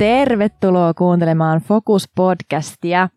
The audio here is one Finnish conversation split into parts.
tervetuloa kuuntelemaan Focus-podcastia.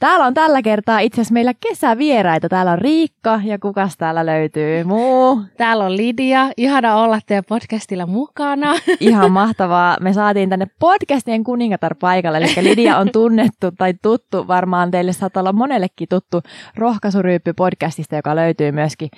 Täällä on tällä kertaa itse asiassa meillä kesävieraita. Täällä on Riikka ja kukas täällä löytyy muu? Täällä on Lidia. Ihana olla teidän podcastilla mukana. Ihan mahtavaa. Me saatiin tänne podcastien kuningatar paikalle. Eli Lidia on tunnettu tai tuttu, varmaan teille saattaa olla monellekin tuttu Rohkaisuryyppy podcastista, joka löytyy myöskin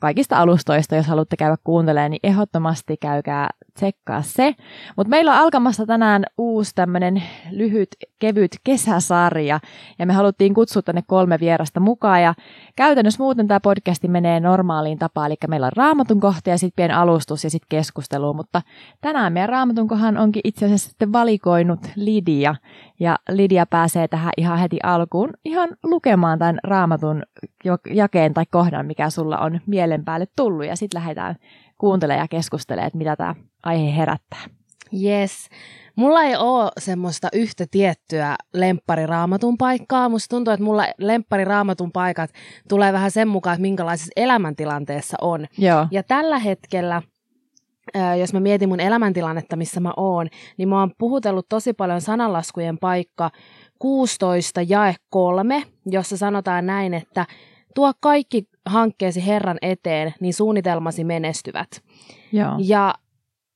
kaikista alustoista, jos haluatte käydä kuuntelemaan, niin ehdottomasti käykää tsekkaa se. Mutta meillä on alkamassa tänään uusi tämmöinen lyhyt, kevyt kesäsarja, ja me haluttiin kutsua tänne kolme vierasta mukaan, ja käytännössä muuten tämä podcasti menee normaaliin tapaan, eli meillä on raamatun kohta ja sitten pieni alustus ja sitten keskustelu, mutta tänään meidän raamatun kohan onkin itse asiassa sitten valikoinut Lidia, ja Lidia pääsee tähän ihan heti alkuun ihan lukemaan tämän raamatun jakeen tai kohdan, mikä sulla on mielen päälle tullut, ja sitten lähdetään kuuntelemaan ja keskustelemaan, että mitä tämä aihe herättää. Yes. Mulla ei ole semmoista yhtä tiettyä lemppariraamatun paikkaa. Musta tuntuu, että mulla lemppariraamatun paikat tulee vähän sen mukaan, että minkälaisessa elämäntilanteessa on. Joo. Ja tällä hetkellä jos mä mietin mun elämäntilannetta, missä mä oon, niin mä oon puhutellut tosi paljon sananlaskujen paikka 16 jae 3, jossa sanotaan näin, että tuo kaikki hankkeesi Herran eteen, niin suunnitelmasi menestyvät. Joo. Ja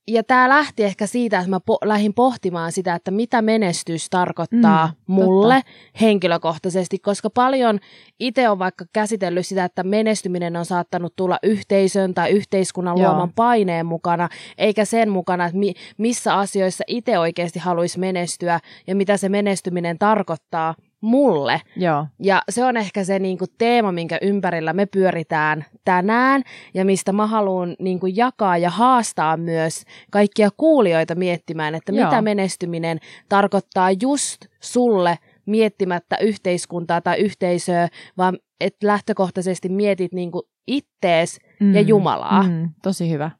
ja tämä lähti ehkä siitä, että mä po- lähdin pohtimaan sitä, että mitä menestys tarkoittaa mm, mulle totta. henkilökohtaisesti, koska paljon itse on vaikka käsitellyt sitä, että menestyminen on saattanut tulla yhteisön tai yhteiskunnan Joo. luoman paineen mukana, eikä sen mukana, että mi- missä asioissa itse oikeasti haluaisi menestyä ja mitä se menestyminen tarkoittaa mulle. Joo. Ja se on ehkä se niin kuin, teema, minkä ympärillä me pyöritään tänään ja mistä mä haluan niin kuin, jakaa ja haastaa myös kaikkia kuulijoita miettimään, että Joo. mitä menestyminen tarkoittaa just sulle miettimättä yhteiskuntaa tai yhteisöä, vaan että lähtökohtaisesti mietit niin kuin, ittees mm, ja Jumalaa. Mm, tosi hyvä.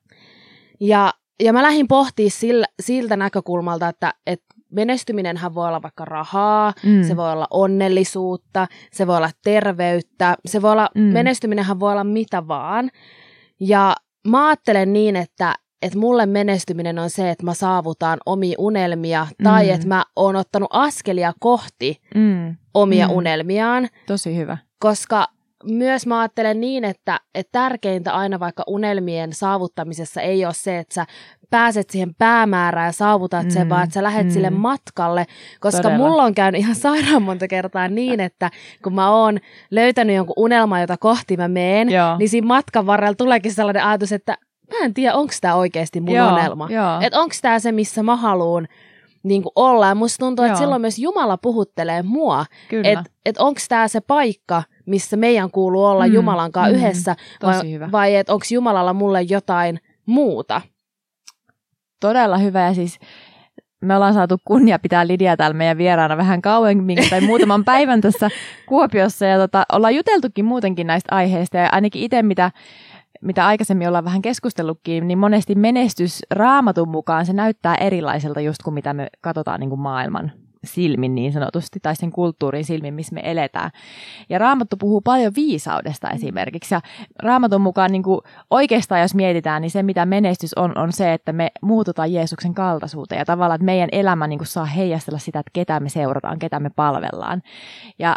Ja ja mä lähdin pohtimaan sillä, siltä näkökulmalta, että, että menestyminenhän voi olla vaikka rahaa, mm. se voi olla onnellisuutta, se voi olla terveyttä, se voi olla, mm. menestyminenhän voi olla mitä vaan. Ja mä ajattelen niin, että, että mulle menestyminen on se, että mä saavutaan omia unelmia mm. tai että mä oon ottanut askelia kohti mm. omia mm. unelmiaan. Tosi hyvä. Koska myös mä ajattelen niin, että, että tärkeintä aina vaikka unelmien saavuttamisessa ei ole se, että sä pääset siihen päämäärään ja saavutat mm, sen, vaan että sä lähet mm. sille matkalle. Koska Todella. mulla on käynyt ihan sairaan monta kertaa niin, että kun mä oon löytänyt jonkun unelman, jota kohti mä meen, Joo. niin siinä matkan varrella tuleekin sellainen ajatus, että mä en tiedä, onko tämä oikeasti mun Joo, unelma. Että onko tämä se, missä mä haluan niin kuin olla. Ja musta tuntuu, että silloin myös Jumala puhuttelee mua. Että et onko tämä se paikka, missä meidän kuuluu olla mm, Jumalan kanssa mm, yhdessä, vai, vai että onko Jumalalla mulle jotain muuta. Todella hyvä ja siis me ollaan saatu kunnia pitää Lidia täällä meidän vieraana vähän kauemmin tai muutaman päivän tässä Kuopiossa ja tota, ollaan juteltukin muutenkin näistä aiheista ja ainakin itse mitä mitä aikaisemmin ollaan vähän keskustellutkin, niin monesti menestys raamatun mukaan se näyttää erilaiselta just kuin mitä me katsotaan niin kuin maailman silmin niin sanotusti, tai sen kulttuurin silmin, missä me eletään. Ja Raamattu puhuu paljon viisaudesta esimerkiksi, ja Raamatun mukaan niin kuin oikeastaan, jos mietitään, niin se, mitä menestys on, on se, että me muututaan Jeesuksen kaltaisuuteen, ja tavallaan, että meidän elämä niin kuin saa heijastella sitä, että ketä me seurataan, ketä me palvellaan. Ja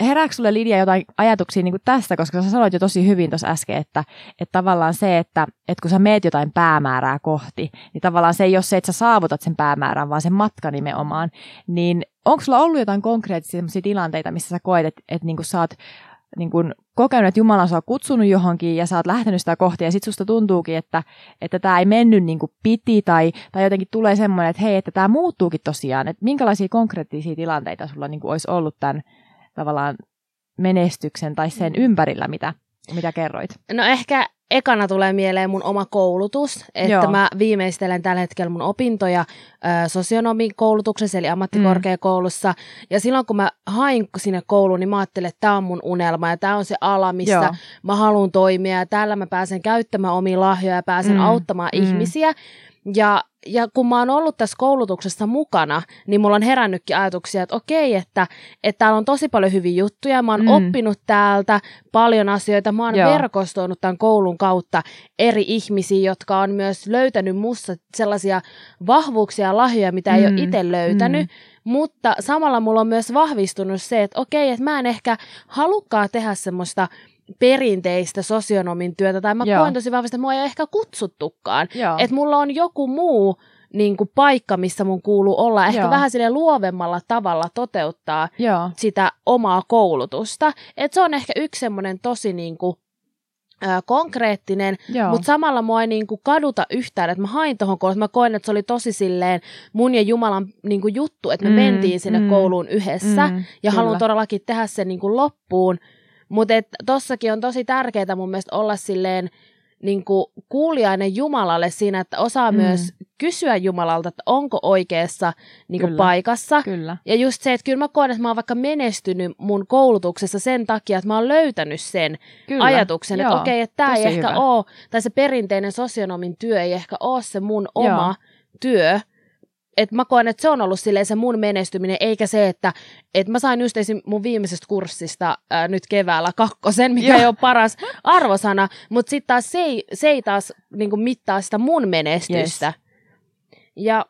herääkö sulle Lidia jotain ajatuksia niin kuin tästä, koska sä sanoit jo tosi hyvin tuossa äsken, että, että tavallaan se, että, että kun sä meet jotain päämäärää kohti, niin tavallaan se ei ole se, että sä saavutat sen päämäärän, vaan sen matka nimenomaan, niin onko sulla ollut jotain konkreettisia tilanteita, missä sä koet, että, että niin kuin sä oot niin kuin kokenut, että Jumala on kutsunut johonkin ja sä oot lähtenyt sitä kohti ja sit susta tuntuukin, että että tämä ei mennyt niin kuin piti tai, tai jotenkin tulee semmoinen, että hei, että tämä muuttuukin tosiaan. Että minkälaisia konkreettisia tilanteita sulla niin kuin olisi ollut tämän tavallaan menestyksen tai sen mm. ympärillä, mitä, mitä kerroit? No ehkä ekana tulee mieleen mun oma koulutus, että Joo. mä viimeistelen tällä hetkellä mun opintoja ö, sosionomin koulutuksessa, eli ammattikorkeakoulussa. Mm. Ja silloin kun mä hain sinne kouluun, niin mä ajattelin, että tämä on mun unelma ja tämä on se ala, missä Joo. mä haluan toimia ja täällä mä pääsen käyttämään omia lahjoja ja pääsen mm. auttamaan mm. ihmisiä. Ja ja kun mä oon ollut tässä koulutuksessa mukana, niin mulla on herännytkin ajatuksia, että okei, että, että täällä on tosi paljon hyviä juttuja, mä oon mm. oppinut täältä paljon asioita, mä oon Joo. verkostoinut tämän koulun kautta eri ihmisiä, jotka on myös löytänyt musta sellaisia vahvuuksia ja lahjoja, mitä mm. ei ole mm. itse löytänyt, mm. mutta samalla mulla on myös vahvistunut se, että okei, että mä en ehkä halukkaa tehdä semmoista perinteistä sosionomin työtä, tai mä Joo. koen tosi vahvasti, että mua ei ehkä kutsuttukaan. Että mulla on joku muu niin kuin paikka, missä mun kuuluu olla, ehkä Joo. vähän sille luovemmalla tavalla toteuttaa Joo. sitä omaa koulutusta. Että se on ehkä yksi semmoinen tosi niin kuin, ää, konkreettinen, mutta samalla mua ei niin kuin kaduta yhtään, että mä hain tuohon kouluun. Mä koen, että se oli tosi silleen mun ja Jumalan niin kuin juttu, että me mm, mentiin sinne mm, kouluun yhdessä mm, ja haluan todellakin tehdä sen niin kuin loppuun. Mutta tossakin on tosi tärkeää mun mielestä olla silleen niin kuin kuulijainen Jumalalle siinä, että osaa mm. myös kysyä Jumalalta, että onko oikeassa niin kuin paikassa. Kyllä. Ja just se, että kyllä mä koen, että mä oon vaikka menestynyt mun koulutuksessa sen takia, että mä oon löytänyt sen kyllä. ajatuksen, Joo. että okei, että tämä ei hyvä. ehkä ole, tai se perinteinen sosionomin työ ei ehkä ole se mun Joo. oma työ, että mä koen, että se on ollut silleen se mun menestyminen, eikä se, että et mä sain just esim. mun viimeisestä kurssista ää, nyt keväällä kakkosen, mikä ei ole paras arvosana, mutta sitten taas se ei, se ei taas niinku mittaa sitä mun menestystä. Yes. Ja,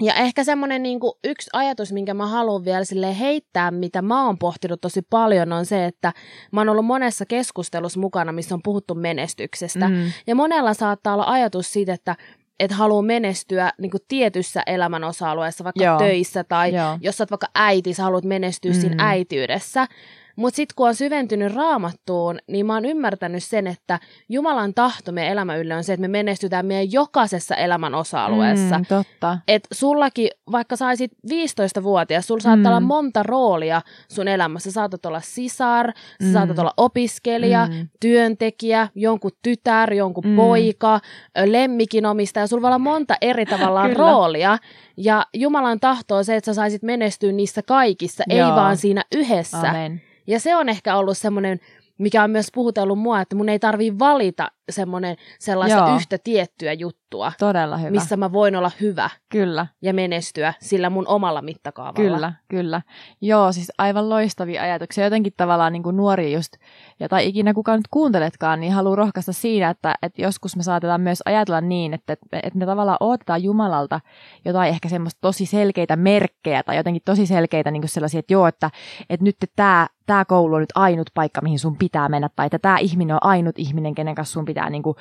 ja ehkä semmoinen niinku yksi ajatus, minkä mä haluan vielä sille heittää, mitä mä oon pohtinut tosi paljon, on se, että mä oon ollut monessa keskustelussa mukana, missä on puhuttu menestyksestä. Mm. Ja monella saattaa olla ajatus siitä, että että haluaa menestyä niin kuin tietyssä elämän osa-alueessa, vaikka Joo. töissä tai Joo. jos sä oot vaikka äiti, sä haluat menestyä mm. siinä äityydessä. Mutta sitten kun on syventynyt raamattuun, niin mä oon ymmärtänyt sen, että Jumalan tahto meidän elämän ylle on se, että me menestytään meidän jokaisessa elämän osa-alueessa. Mm, totta. Et sullakin, vaikka saisit 15-vuotias, sulla saattaa mm. olla monta roolia sun elämässä. Sä saatat olla sisar, mm. sä saatat olla opiskelija, mm. työntekijä, jonkun tytär, jonkun mm. poika, lemmikinomistaja. Sulla voi olla monta eri tavallaan roolia. Ja Jumalan tahto on se, että sä saisit menestyä niissä kaikissa, Joo. ei vaan siinä yhdessä. Amen. Ja se on ehkä ollut semmoinen, mikä on myös puhutellut mua, että mun ei tarvii valita semmoinen sellaista Joo. yhtä tiettyä juttua. Todella hyvä. Missä mä voin olla hyvä. Kyllä. Ja menestyä sillä mun omalla mittakaavalla. Kyllä, kyllä. Joo, siis aivan loistavia ajatuksia. Jotenkin tavallaan niin kuin nuori just, ja tai ikinä kukaan nyt kuunteletkaan, niin haluaa rohkaista siinä, että, että joskus me saatetaan myös ajatella niin, että, että me tavallaan odotetaan Jumalalta jotain ehkä semmoista tosi selkeitä merkkejä tai jotenkin tosi selkeitä niin kuin sellaisia, että joo, että, että nyt tämä tämä koulu on nyt ainut paikka, mihin sun pitää mennä, tai että tämä ihminen on ainut ihminen, kenen kanssa sun pitää niin kuin,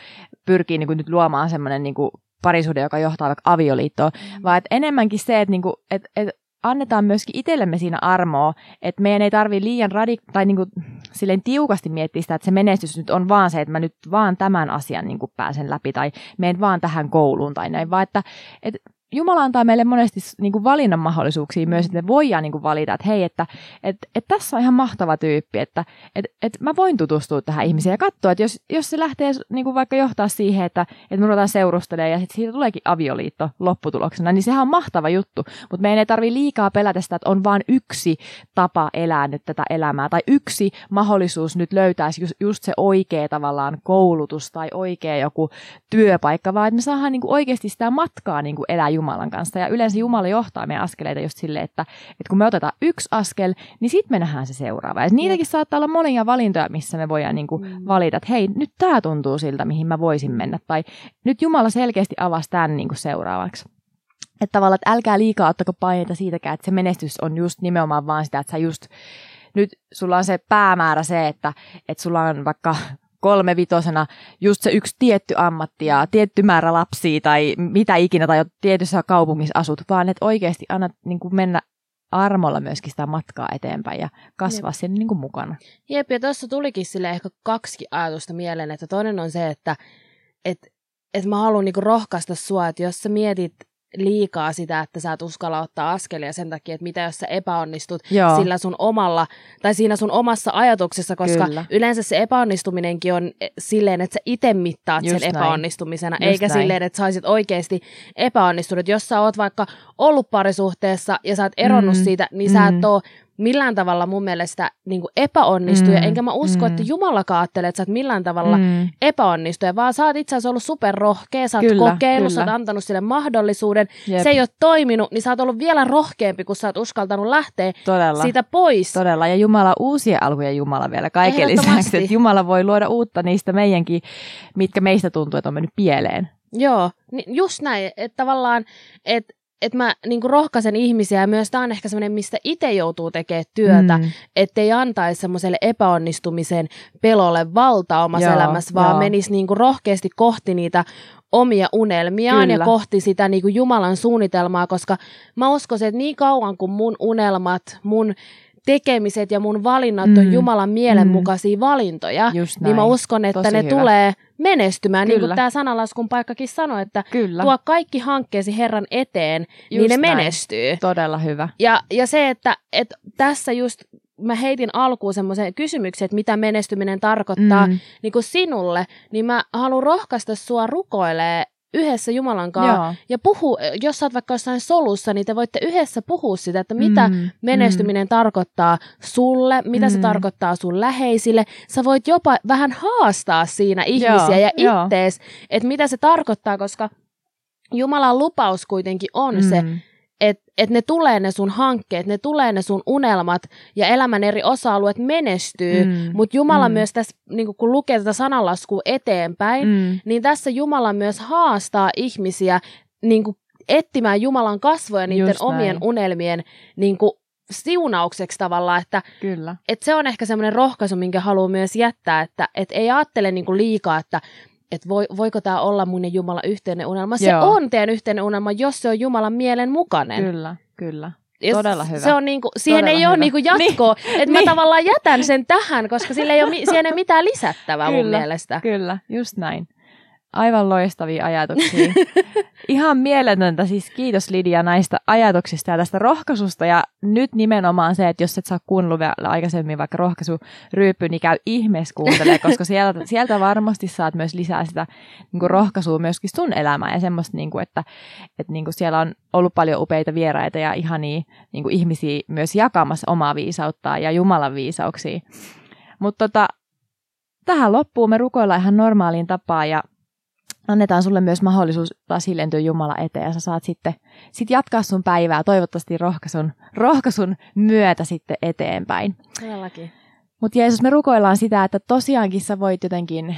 pyrkiä niin kuin, nyt luomaan semmoinen niin parisuhde, joka johtaa vaikka avioliittoon, mm. vaan että enemmänkin se, että, niin kuin, että, että annetaan myöskin itsellemme siinä armoa, että meidän ei tarvi liian radik- tai niin kuin, silleen tiukasti miettiä sitä, että se menestys nyt on vaan se, että mä nyt vaan tämän asian niin kuin pääsen läpi tai menen vaan tähän kouluun tai näin, vaan että, että Jumala antaa meille monesti niin kuin valinnan mahdollisuuksia myös, että me voidaan niin kuin valita, että hei, että et, et tässä on ihan mahtava tyyppi, että et, et mä voin tutustua tähän ihmiseen ja katsoa, että jos, jos se lähtee niin kuin vaikka johtaa siihen, että, että me ruvetaan seurustelemaan ja sitten siitä tuleekin avioliitto lopputuloksena, niin sehän on mahtava juttu, mutta meidän ei tarvitse liikaa pelätä sitä, että on vain yksi tapa elää nyt tätä elämää tai yksi mahdollisuus nyt löytäisi just, just se oikea tavallaan koulutus tai oikea joku työpaikka, vaan että me saadaan niin kuin oikeasti sitä matkaa niin kuin elää Jumalan kanssa. Ja yleensä Jumala johtaa meidän askeleita just silleen, että, että kun me otetaan yksi askel, niin sitten me nähdään se seuraava. Ja niitäkin saattaa olla monia valintoja, missä me voidaan niin kuin mm. valita, että hei, nyt tämä tuntuu siltä, mihin mä voisin mennä. Tai nyt Jumala selkeästi avasi tämän niin kuin seuraavaksi. Että tavallaan, että älkää liikaa ottako paineita siitäkään, että se menestys on just nimenomaan vaan sitä, että sä just nyt sulla on se päämäärä se, että, että sulla on vaikka kolmevitosena just se yksi tietty ammatti ja tietty määrä lapsia tai mitä ikinä tai tietyssä kaupungissa asut, vaan että oikeasti annat niin kuin mennä armolla myöskin sitä matkaa eteenpäin ja kasvaa Jep. sen niin kuin mukana. Jep, ja tuossa tulikin sille ehkä kaksi ajatusta mieleen, että toinen on se, että et, et mä haluan niin rohkaista sua, että jos sä mietit liikaa sitä, että sä et uskalla ottaa askelia sen takia, että mitä jos sä epäonnistut Joo. sillä sun omalla, tai siinä sun omassa ajatuksessa, koska Kyllä. yleensä se epäonnistuminenkin on eh, silleen, että sä itse mittaat Just sen näin. epäonnistumisena, Just eikä näin. silleen, että sä olisit oikeasti epäonnistunut. Jos sä oot vaikka ollut parisuhteessa ja sä oot eronnut mm. siitä, niin mm. sä et mm. oo millään tavalla mun mielestä niin kuin epäonnistuja, mm, enkä mä usko, mm. että Jumalakaan ajattelee, että sä oot millään tavalla mm. epäonnistuja, vaan sä oot itse asiassa ollut superrohkea, sä oot kyllä, kokeillut, kyllä. sä oot antanut sille mahdollisuuden, Jep. se ei ole toiminut, niin sä oot ollut vielä rohkeampi, kun sä oot uskaltanut lähteä Todella. siitä pois. Todella, ja Jumala uusien alkujen Jumala vielä kaiken lisäksi, että Jumala voi luoda uutta niistä meidänkin, mitkä meistä tuntuu, että on mennyt pieleen. Joo, niin just näin, että tavallaan, että että mä niin rohkaisen ihmisiä, ja myös tämä on ehkä semmoinen, mistä itse joutuu tekemään työtä, mm. ettei antaisi semmoiselle epäonnistumisen pelolle valta omassa joo, elämässä, vaan joo. menisi niin rohkeasti kohti niitä omia unelmiaan Kyllä. ja kohti sitä niin kuin Jumalan suunnitelmaa, koska mä uskoisin, että niin kauan kuin mun unelmat, mun tekemiset ja mun valinnat mm. on Jumalan mielenmukaisia mm. valintoja, niin mä uskon, että Tosi ne hyvä. tulee menestymään. Kyllä. Niin kuin tämä sanalaskun paikkakin sanoi, että Kyllä. tuo kaikki hankkeesi Herran eteen, just niin ne näin. menestyy. Todella hyvä. Ja, ja se, että, että tässä just mä heitin alkuun semmoisen kysymyksen, että mitä menestyminen tarkoittaa mm. niin kuin sinulle, niin mä haluan rohkaista sua rukoilee yhdessä Jumalan kanssa ja puhu, jos sä oot vaikka jossain solussa, niin te voitte yhdessä puhua sitä, että mitä mm, menestyminen mm. tarkoittaa sulle, mitä mm. se tarkoittaa sun läheisille. Sä voit jopa vähän haastaa siinä ihmisiä Joo, ja ittees, että mitä se tarkoittaa, koska Jumalan lupaus kuitenkin on mm. se, että et ne tulee ne sun hankkeet, ne tulee ne sun unelmat ja elämän eri osa-alueet menestyy, mm. mutta Jumala mm. myös tässä, niin kun lukee tätä sananlaskua eteenpäin, mm. niin tässä Jumala myös haastaa ihmisiä niin etsimään Jumalan kasvoja niiden Just omien näin. unelmien niin siunaukseksi tavallaan, että, Kyllä. että se on ehkä semmoinen rohkaisu, minkä haluaa myös jättää, että et ei ajattele niin liikaa, että että voi, voiko tämä olla mun ja Jumala yhteinen unelma. Se Joo. on teidän yhteinen unelma, jos se on Jumalan mielen mukainen. Kyllä, kyllä. Jos Todella hyvä. Se on niinku, siihen Todella ei hyvä. ole niinku jatkoa, niin. että niin. mä tavallaan jätän sen tähän, koska sillä ei ole, siihen ei ole mitään lisättävää kyllä, mun mielestä. Kyllä, just näin. Aivan loistavia ajatuksia. Ihan mieletöntä, siis kiitos Lidia näistä ajatuksista ja tästä rohkaisusta. Ja nyt nimenomaan se, että jos et saa kuunnellut vielä aikaisemmin vaikka rohkaisuryyppy, niin käy ihmeessä kuuntelee, koska sieltä, sieltä varmasti saat myös lisää sitä niin kuin rohkaisua myöskin sun elämään ja semmoista, niin kuin, että, että niin kuin siellä on ollut paljon upeita vieraita ja ihania niin kuin ihmisiä myös jakamassa omaa viisauttaa ja Jumalan viisauksia. Mutta tota, tähän loppuun me rukoillaan ihan normaaliin tapaan ja annetaan sulle myös mahdollisuus taas hiljentyä Jumala eteen ja sä saat sitten sit jatkaa sun päivää toivottavasti rohkaisun, rohkaisun myötä sitten eteenpäin. Todellakin. Mutta Jeesus, me rukoillaan sitä, että tosiaankin sä voit jotenkin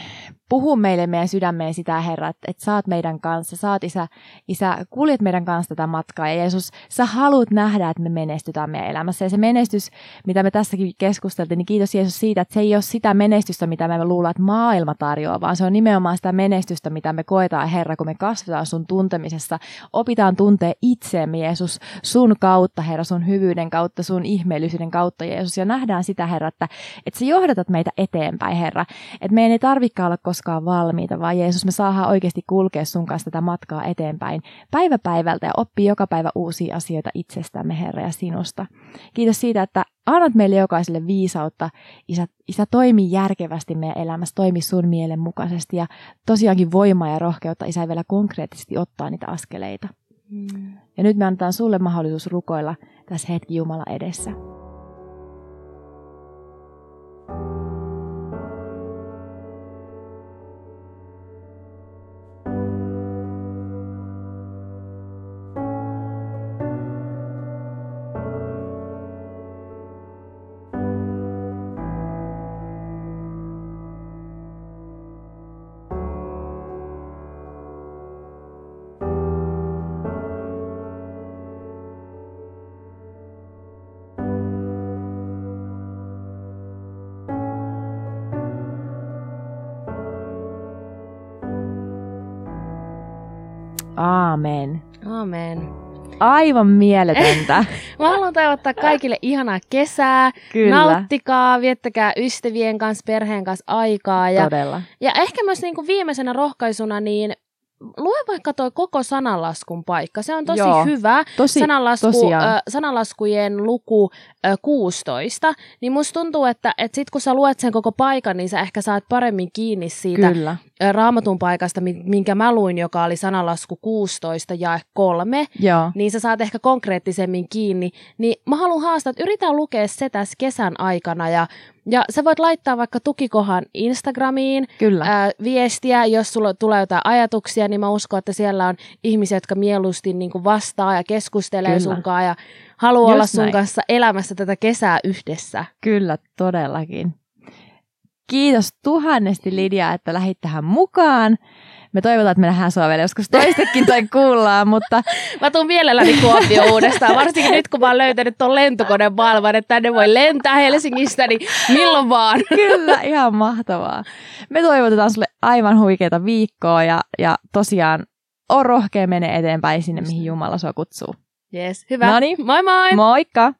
puhu meille meidän sydämeen sitä, Herra, että, että oot meidän kanssa, oot isä, isä, kuljet meidän kanssa tätä matkaa. Ja Jeesus, sä haluat nähdä, että me menestytään meidän elämässä. Ja se menestys, mitä me tässäkin keskusteltiin, niin kiitos Jeesus siitä, että se ei ole sitä menestystä, mitä me luullaan, että maailma tarjoaa, vaan se on nimenomaan sitä menestystä, mitä me koetaan, Herra, kun me kasvetaan sun tuntemisessa. Opitaan tuntee itseämme, Jeesus, sun kautta, Herra, sun hyvyyden kautta, sun ihmeellisyyden kautta, Jeesus. Ja nähdään sitä, Herra, että, että sä johdatat meitä eteenpäin, Herra. Että meidän ei tarvikaan olla koskaan valmiita, vaan Jeesus, me saadaan oikeasti kulkea sun kanssa tätä matkaa eteenpäin päivä päivältä ja oppii joka päivä uusia asioita itsestämme, Herra, ja sinusta. Kiitos siitä, että annat meille jokaiselle viisautta. Isä, isä toimi järkevästi meidän elämässä, toimi sun mielen mukaisesti ja tosiaankin voimaa ja rohkeutta Isä vielä konkreettisesti ottaa niitä askeleita. Mm. Ja nyt me annetaan sulle mahdollisuus rukoilla tässä hetki Jumala edessä. Aamen. Aamen. Aivan mieletöntä. Mä haluan toivottaa kaikille ihanaa kesää. Kyllä. Nauttikaa, viettäkää ystävien kanssa, perheen kanssa aikaa. Ja, Todella. Ja ehkä myös niin kuin viimeisenä rohkaisuna, niin lue vaikka toi koko sananlaskun paikka. Se on tosi Joo, hyvä. Tosi, Sananlasku, tosiaan. ö, sananlaskujen luku ö, 16. Niin musta tuntuu, että et sit kun sä luet sen koko paikan, niin sä ehkä saat paremmin kiinni siitä Kyllä, ö, raamatun paikasta, mi- minkä mä luin, joka oli sananlasku 16 ja 3 joo. niin sä saat ehkä konkreettisemmin kiinni. Niin mä haluan haastaa, että yritä lukea se tässä kesän aikana ja, ja sä voit laittaa vaikka tukikohan Instagramiin Kyllä. ää, viestiä, jos sulla tulee jotain ajatuksia, niin mä uskon, että siellä on ihmisiä, jotka mieluusti niin kuin vastaa ja keskustelee Kyllä. sunkaan ja haluaa Just olla sun näin. kanssa elämässä tätä kesää yhdessä. Kyllä, todellakin. Kiitos tuhannesti Lidia, että lähit tähän mukaan. Me toivotaan, että me nähdään sua vielä joskus toistekin tai kuullaan, mutta Mä tuun mielelläni Kuopio uudestaan, varsinkin nyt kun mä oon löytänyt ton lentokoneen maailman, että tänne voi lentää Helsingistä, niin milloin vaan. kyllä, ihan mahtavaa. Me toivotetaan sulle aivan huikeita viikkoa ja, ja tosiaan on rohkea mene eteenpäin sinne, mihin. Jumala sua kutsuu. Yes, hyvä. Noniin. Moi moi! Moikka!